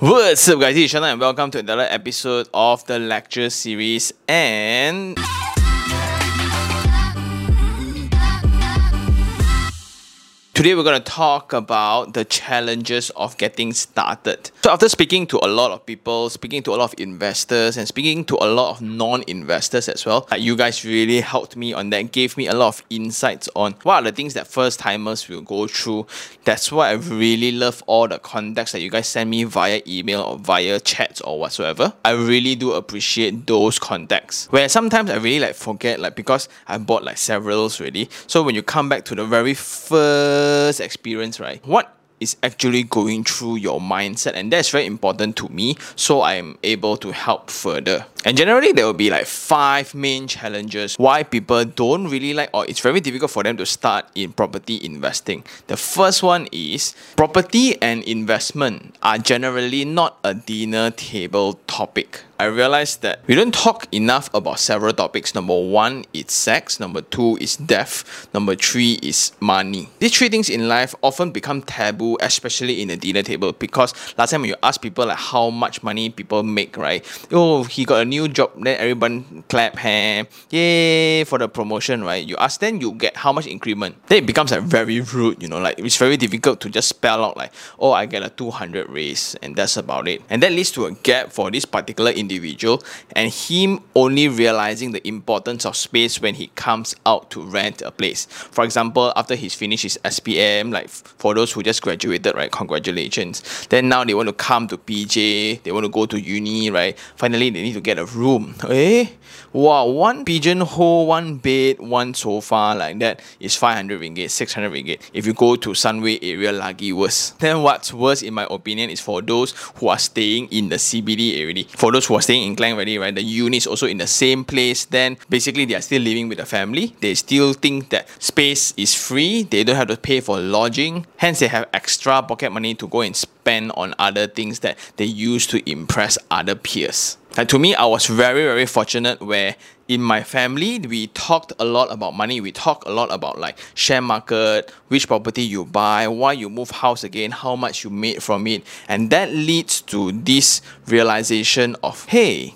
What's up, guys? it's Shana, and welcome to another episode of the lecture series. And Today we're going to talk about the challenges of getting started. So after speaking to a lot of people, speaking to a lot of investors and speaking to a lot of non-investors as well, like you guys really helped me on that, gave me a lot of insights on what are the things that first timers will go through. That's why I really love all the contacts that you guys send me via email or via chats or whatsoever. I really do appreciate those contacts. Where sometimes I really like forget like because I bought like several already. So when you come back to the very first experience, right? What is actually going through your mindset and that's very important to me so i'm able to help further and generally there will be like five main challenges why people don't really like or it's very difficult for them to start in property investing the first one is property and investment are generally not a dinner table topic I realized that we don't talk enough about several topics. Number one is sex. Number two is death. Number three is money. These three things in life often become taboo, especially in a dinner table, because last time when you ask people like how much money people make, right? Oh, he got a new job, then everyone clap hand, yay for the promotion, right? You ask, then you get how much increment. Then it becomes like very rude, you know, like it's very difficult to just spell out like, oh, I get a 200 raise, and that's about it. And that leads to a gap for this particular individual individual and him only realizing the importance of space when he comes out to rent a place. For example, after he's finished his SPM, like for those who just graduated, right? Congratulations. Then now they want to come to PJ, they want to go to uni, right? Finally, they need to get a room. Eh? Wow, one pigeonhole, one bed, one sofa like that is 500 ringgit, 600 ringgit. If you go to Sunway area, lagi worse. Then what's worse, in my opinion, is for those who are staying in the CBD already. For those who are staying in Klang Valley, right, the units also in the same place, then basically they are still living with the family. They still think that space is free, they don't have to pay for lodging, hence they have extra pocket money to go and spend on other things that they use to impress other peers. And to me, I was very, very fortunate where in my family, we talked a lot about money. We talked a lot about like share market, which property you buy, why you move house again, how much you made from it. And that leads to this realization of, hey,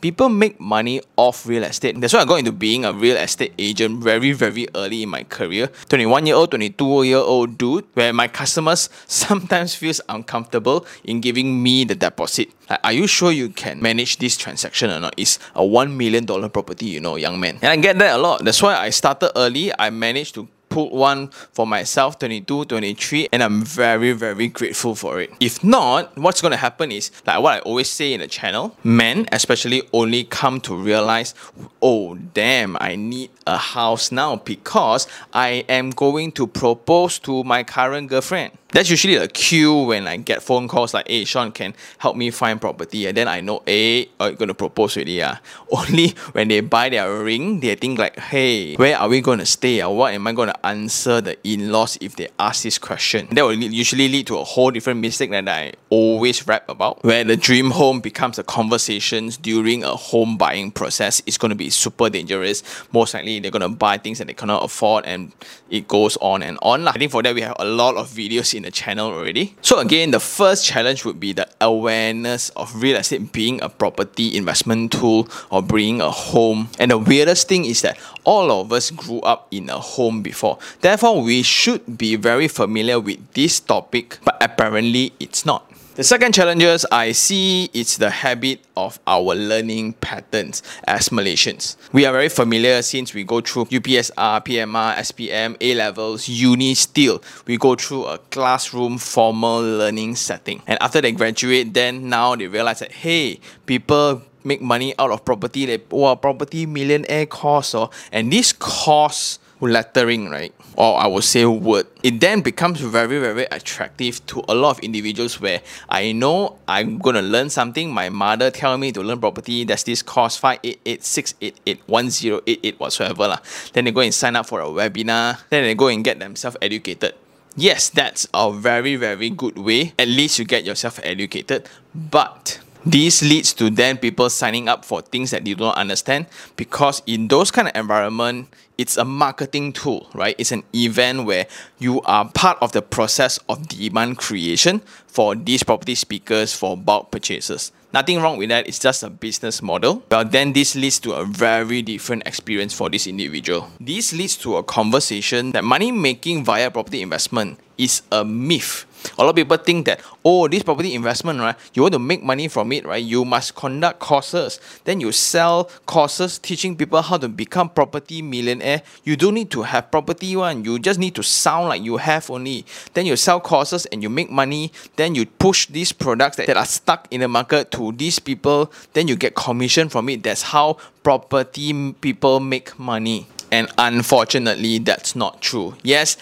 people make money off real estate. That's why I got into being a real estate agent very, very early in my career. 21 year old, 22 year old dude, where my customers sometimes feels uncomfortable in giving me the deposit. Like, are you sure you can manage this transaction or not? It's a $1 million property, you know, young man. And I get that a lot. That's why I started early. I managed to one for myself 22 23 and i'm very very grateful for it. If not what's going to happen is like what i always say in the channel men especially only come to realize oh damn i need a house now because i am going to propose to my current girlfriend that's usually the cue when I get phone calls like, hey, Sean, can help me find property. And then I know, hey, are you going to propose already? Yeah. Only when they buy their ring, they think like, hey, where are we going to stay? Or what am I going to answer the in-laws if they ask this question? That will usually lead to a whole different mistake that I always rap about, where the dream home becomes a conversations during a home buying process. It's going to be super dangerous. Most likely, they're to buy things that they cannot afford and it goes on and on. I think for that, we have a lot of videos in the channel already. So again, the first challenge would be the awareness of real estate being a property investment tool or bringing a home. And the weirdest thing is that all of us grew up in a home before. Therefore, we should be very familiar with this topic, but apparently it's not. The second challenges I see is the habit of our learning patterns as Malaysians. We are very familiar since we go through UPSR, PMR, SPM, A levels, uni still. We go through a classroom formal learning setting. And after they graduate, then now they realize that hey, people make money out of property. They oh, property millionaire course, oh. and this course lettering, right? Or I would say word, it then becomes very, very attractive to a lot of individuals where I know I'm gonna learn something. My mother tell me to learn property, there's this course 588 whatsoever. lah. Then they go and sign up for a webinar, then they go and get themselves educated. Yes, that's a very, very good way. At least you get yourself educated. But This leads to then people signing up for things that they don't understand because in those kind of environment, it's a marketing tool, right? It's an event where you are part of the process of demand creation for these property speakers for bulk purchases. Nothing wrong with that, it's just a business model. But then this leads to a very different experience for this individual. This leads to a conversation that money making via property investment is a myth a lot of people think that oh this property investment right you want to make money from it right you must conduct courses. Then you sell courses teaching people how to become property millionaire. You don't need to have property one. You just need to sound like you have only. Then you sell courses and you make money. Then you push these products that, that are stuck in the market to these people. Then you get commission from it. That's how property people make money. And unfortunately that's not true. Yes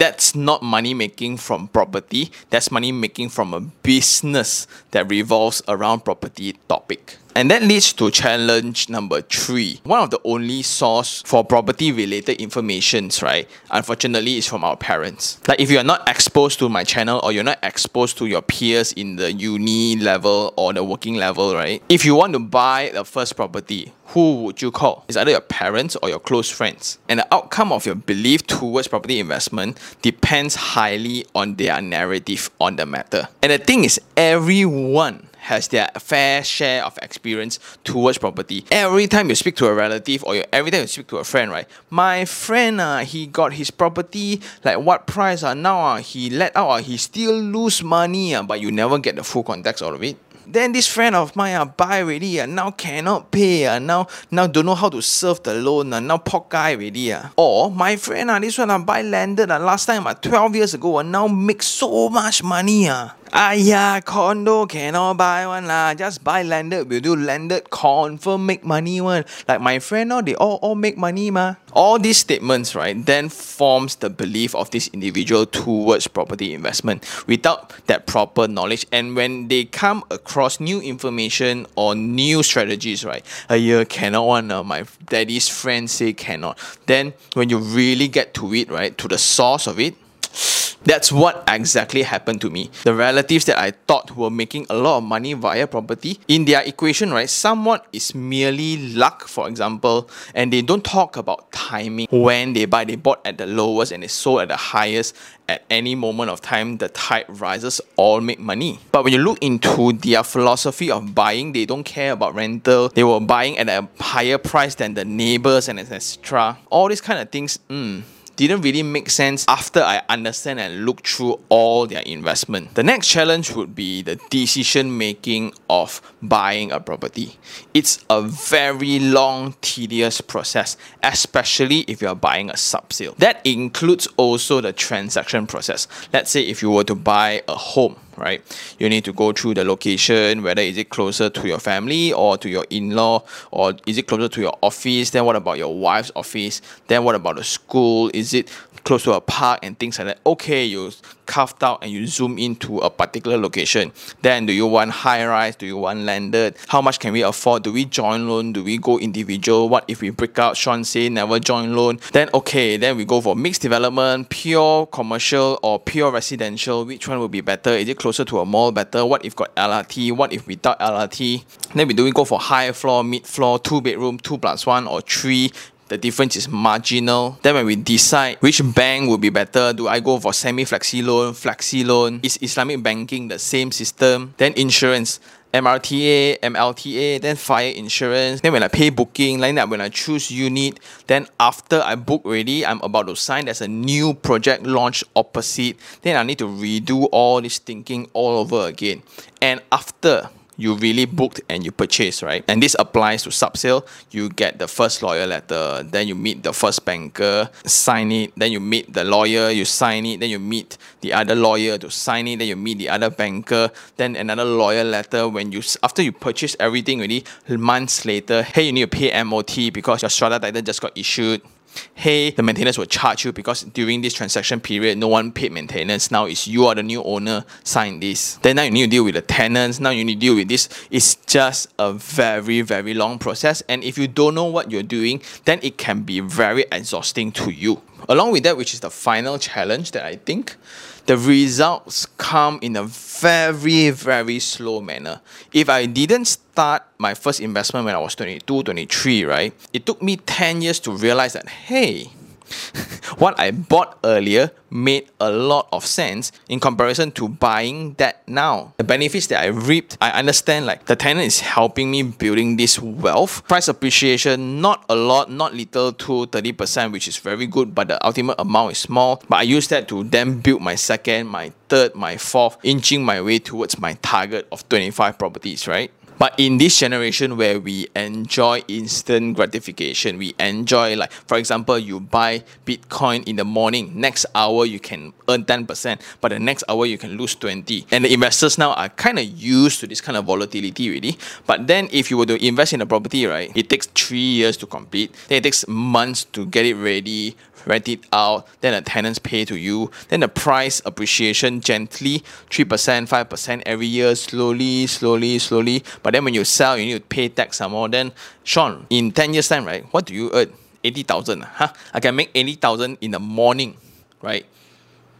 that's not money making from property. That's money making from a business that revolves around property topic and that leads to challenge number three. One of the only source for property related informations, right? Unfortunately, is from our parents. Like if you are not exposed to my channel or you're not exposed to your peers in the uni level or the working level, right? If you want to buy the first property, who would you call? It's either your parents or your close friends. And the outcome of your belief towards property investment depends highly on their narrative on the matter. And the thing is, everyone has their fair share of experience towards property. Every time you speak to a relative or you, every time you speak to a friend, right? My friend, uh, he got his property like what price? Uh, now uh, he let out, uh, he still lose money, uh, but you never get the full context out of it. Then this friend of mine uh, buy already uh, now cannot pay uh, now now don't know how to serve the loan uh, now poor guy already uh. Or my friend uh, this one uh, buy landed uh, last time uh, 12 years ago uh, now make so much money uh. Aya, condo cannot buy one lah. Just buy landed. Will do landed confirm make money one. Like my friend now, they all, all make money ma. All these statements, right, then forms the belief of this individual towards property investment without that proper knowledge. And when they come across new information or new strategies, right, a year cannot one. Uh, my daddy's friend say cannot. Then when you really get to it, right, to the source of it, that's what exactly happened to me. The relatives that I thought were making a lot of money via property, in their equation, right, somewhat is merely luck, for example, and they don't talk about timing. When they buy, they bought at the lowest and they sold at the highest. At any moment of time, the tide rises, all make money. But when you look into their philosophy of buying, they don't care about rental. They were buying at a higher price than the neighbors and etc. All these kind of things, mm, didn't really make sense after I understand and look through all their investment. The next challenge would be the decision making of buying a property. It's a very long, tedious process, especially if you are buying a sub sale. That includes also the transaction process. Let's say if you were to buy a home, right? You need to go through the location, whether is it closer to your family or to your in-law, or is it closer to your office? Then what about your wife's office? Then what about the school? Is it close to a park and things like that? Okay, you carved out and you zoom into a particular location. Then do you want high rise? Do you want landed? How much can we afford? Do we join loan? Do we go individual? What if we break out? Sean say never join loan. Then okay, then we go for mixed development, pure commercial or pure residential. Which one will be better? Is it closer to a mall better? What if got LRT? What if without LRT? Then we do we go for high floor, mid floor, two bedroom, two plus one or three the difference is marginal. Then when we decide which bank would be better, do I go for semi-flexi loan, flexi loan? Is Islamic banking the same system? Then insurance. MRTA, MLTA, then fire insurance. Then when I pay booking, like that when I choose unit, then after I book already, I'm about to sign. There's a new project launch opposite. Then I need to redo all this thinking all over again. And after you really booked and you purchased, right? And this applies to sub sale. You get the first lawyer letter, then you meet the first banker, sign it, then you meet the lawyer, you sign it, then you meet the other lawyer to sign it, then you meet the other banker, then another lawyer letter. When you after you purchase everything already, months later, hey, you need to pay MOT because your strata title just got issued hey, the maintenance will charge you because during this transaction period, no one paid maintenance. Now it's you are the new owner, sign this. Then now you need to deal with the tenants. Now you need to deal with this. It's just a very, very long process. And if you don't know what you're doing, then it can be very exhausting to you. Along with that, which is the final challenge that I think, the results come in a very, very slow manner. If I didn't start my first investment when I was 22, 23, right, it took me 10 years to realize that, hey, what I bought earlier made a lot of sense in comparison to buying that now. The benefits that I reaped, I understand like the tenant is helping me building this wealth. Price appreciation, not a lot, not little to 30%, which is very good, but the ultimate amount is small. But I use that to then build my second, my third, my fourth, inching my way towards my target of 25 properties, right? But in this generation where we enjoy instant gratification, we enjoy like for example, you buy Bitcoin in the morning, next hour you can earn 10%, but the next hour you can lose 20. And the investors now are kind of used to this kind of volatility really. But then if you were to invest in a property, right, it takes three years to complete, then it takes months to get it ready, rent it out, then the tenants pay to you, then the price appreciation gently, 3%, 5% every year, slowly, slowly, slowly. But then when you sell, you need to pay tax some more. Then, Sean, in 10 years' time, right, what do you earn? 80,000. Ah? Huh? I can make 80,000 in the morning, right?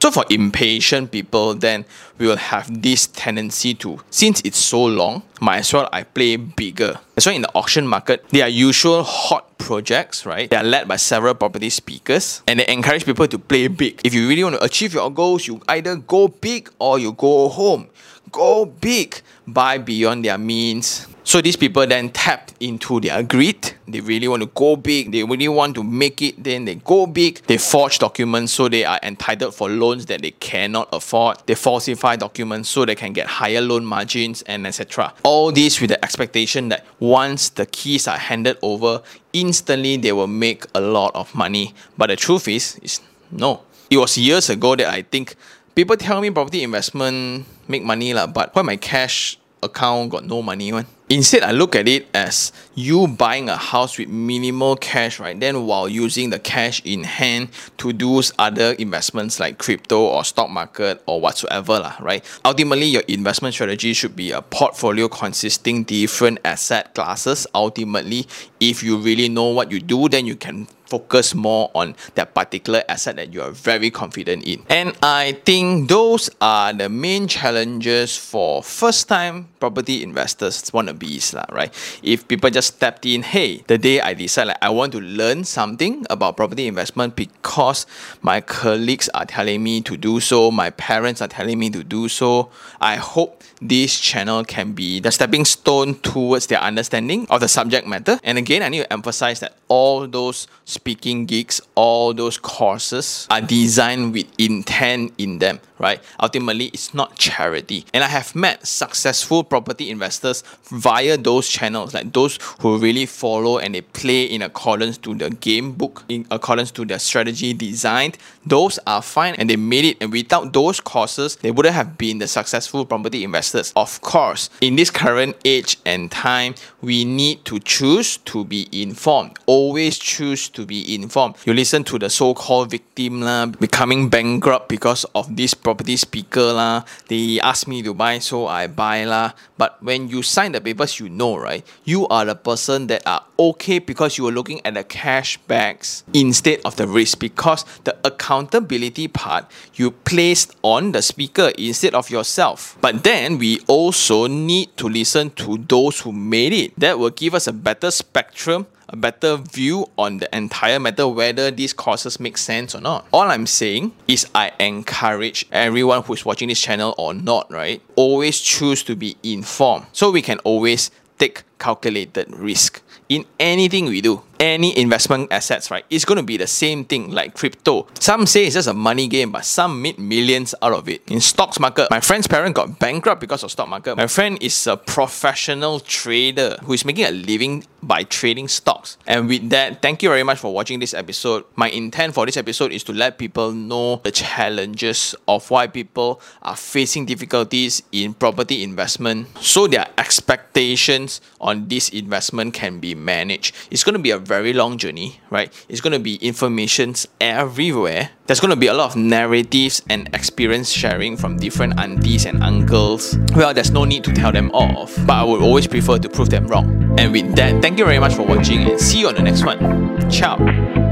So for impatient people, then we will have this tendency to, since it's so long, might as well I play bigger. That's why in the auction market, there are usual hot projects, right? They are led by several property speakers and they encourage people to play big. If you really want to achieve your goals, you either go big or you go home. Go big, buy beyond their means, so these people then tap into their greed. They really want to go big. They really want to make it. Then they go big. They forge documents so they are entitled for loans that they cannot afford. They falsify documents so they can get higher loan margins and etc. All this with the expectation that once the keys are handed over, instantly they will make a lot of money. But the truth is, is no. It was years ago that I think people tell me property investment make money lah, but why my cash account got no money one? Instead, I look at it as you buying a house with minimal cash, right? Then while using the cash in hand to do other investments like crypto or stock market or whatsoever, lah, right? Ultimately, your investment strategy should be a portfolio consisting different asset classes. Ultimately, if you really know what you do, then you can focus more on that particular asset that you are very confident in. And I think those are the main challenges for first time property investors, wannabes, lah, right? If people just stepped in, hey, the day I decide like I want to learn something about property investment because my colleagues are telling me to do so, my parents are telling me to do so, I hope this channel can be the stepping stone towards their understanding of the subject matter. And again, I need to emphasize that all those speaking gigs, all those courses are designed with intent in them, right? Ultimately, it's not charity. And I have met successful property investors via those channels, like those who really follow and they play in accordance to the game book, in accordance to their strategy designed. Those are fine and they made it. And without those courses, they wouldn't have been the successful property investors. Of course, in this current age and time, we need to choose to be informed. Always choose to be informed. You listen to the so-called victim lah, becoming bankrupt because of this property speaker lah. They ask me to buy, so I buy lah. But when you sign the papers, you know, right? You are the person that are okay because you are looking at the cash backs instead of the risk because the accountability part you placed on the speaker instead of yourself. But then we also need to listen to those who made it. That will give us a better spectrum a better view on the entire matter whether these courses make sense or not. All I'm saying is I encourage everyone who's watching this channel or not, right? Always choose to be informed so we can always take calculated risk in anything we do any investment assets, right, it's going to be the same thing like crypto. Some say it's just a money game, but some made millions out of it. In stocks market, my friend's parent got bankrupt because of stock market. My friend is a professional trader who is making a living by trading stocks. And with that, thank you very much for watching this episode. My intent for this episode is to let people know the challenges of why people are facing difficulties in property investment so their expectations on this investment can be managed. It's going to be a very long journey, right? It's going to be informations everywhere. There's going to be a lot of narratives and experience sharing from different aunties and uncles. Well, there's no need to tell them off, but I would always prefer to prove them wrong. And with that, thank you very much for watching and see you on the next one. Ciao.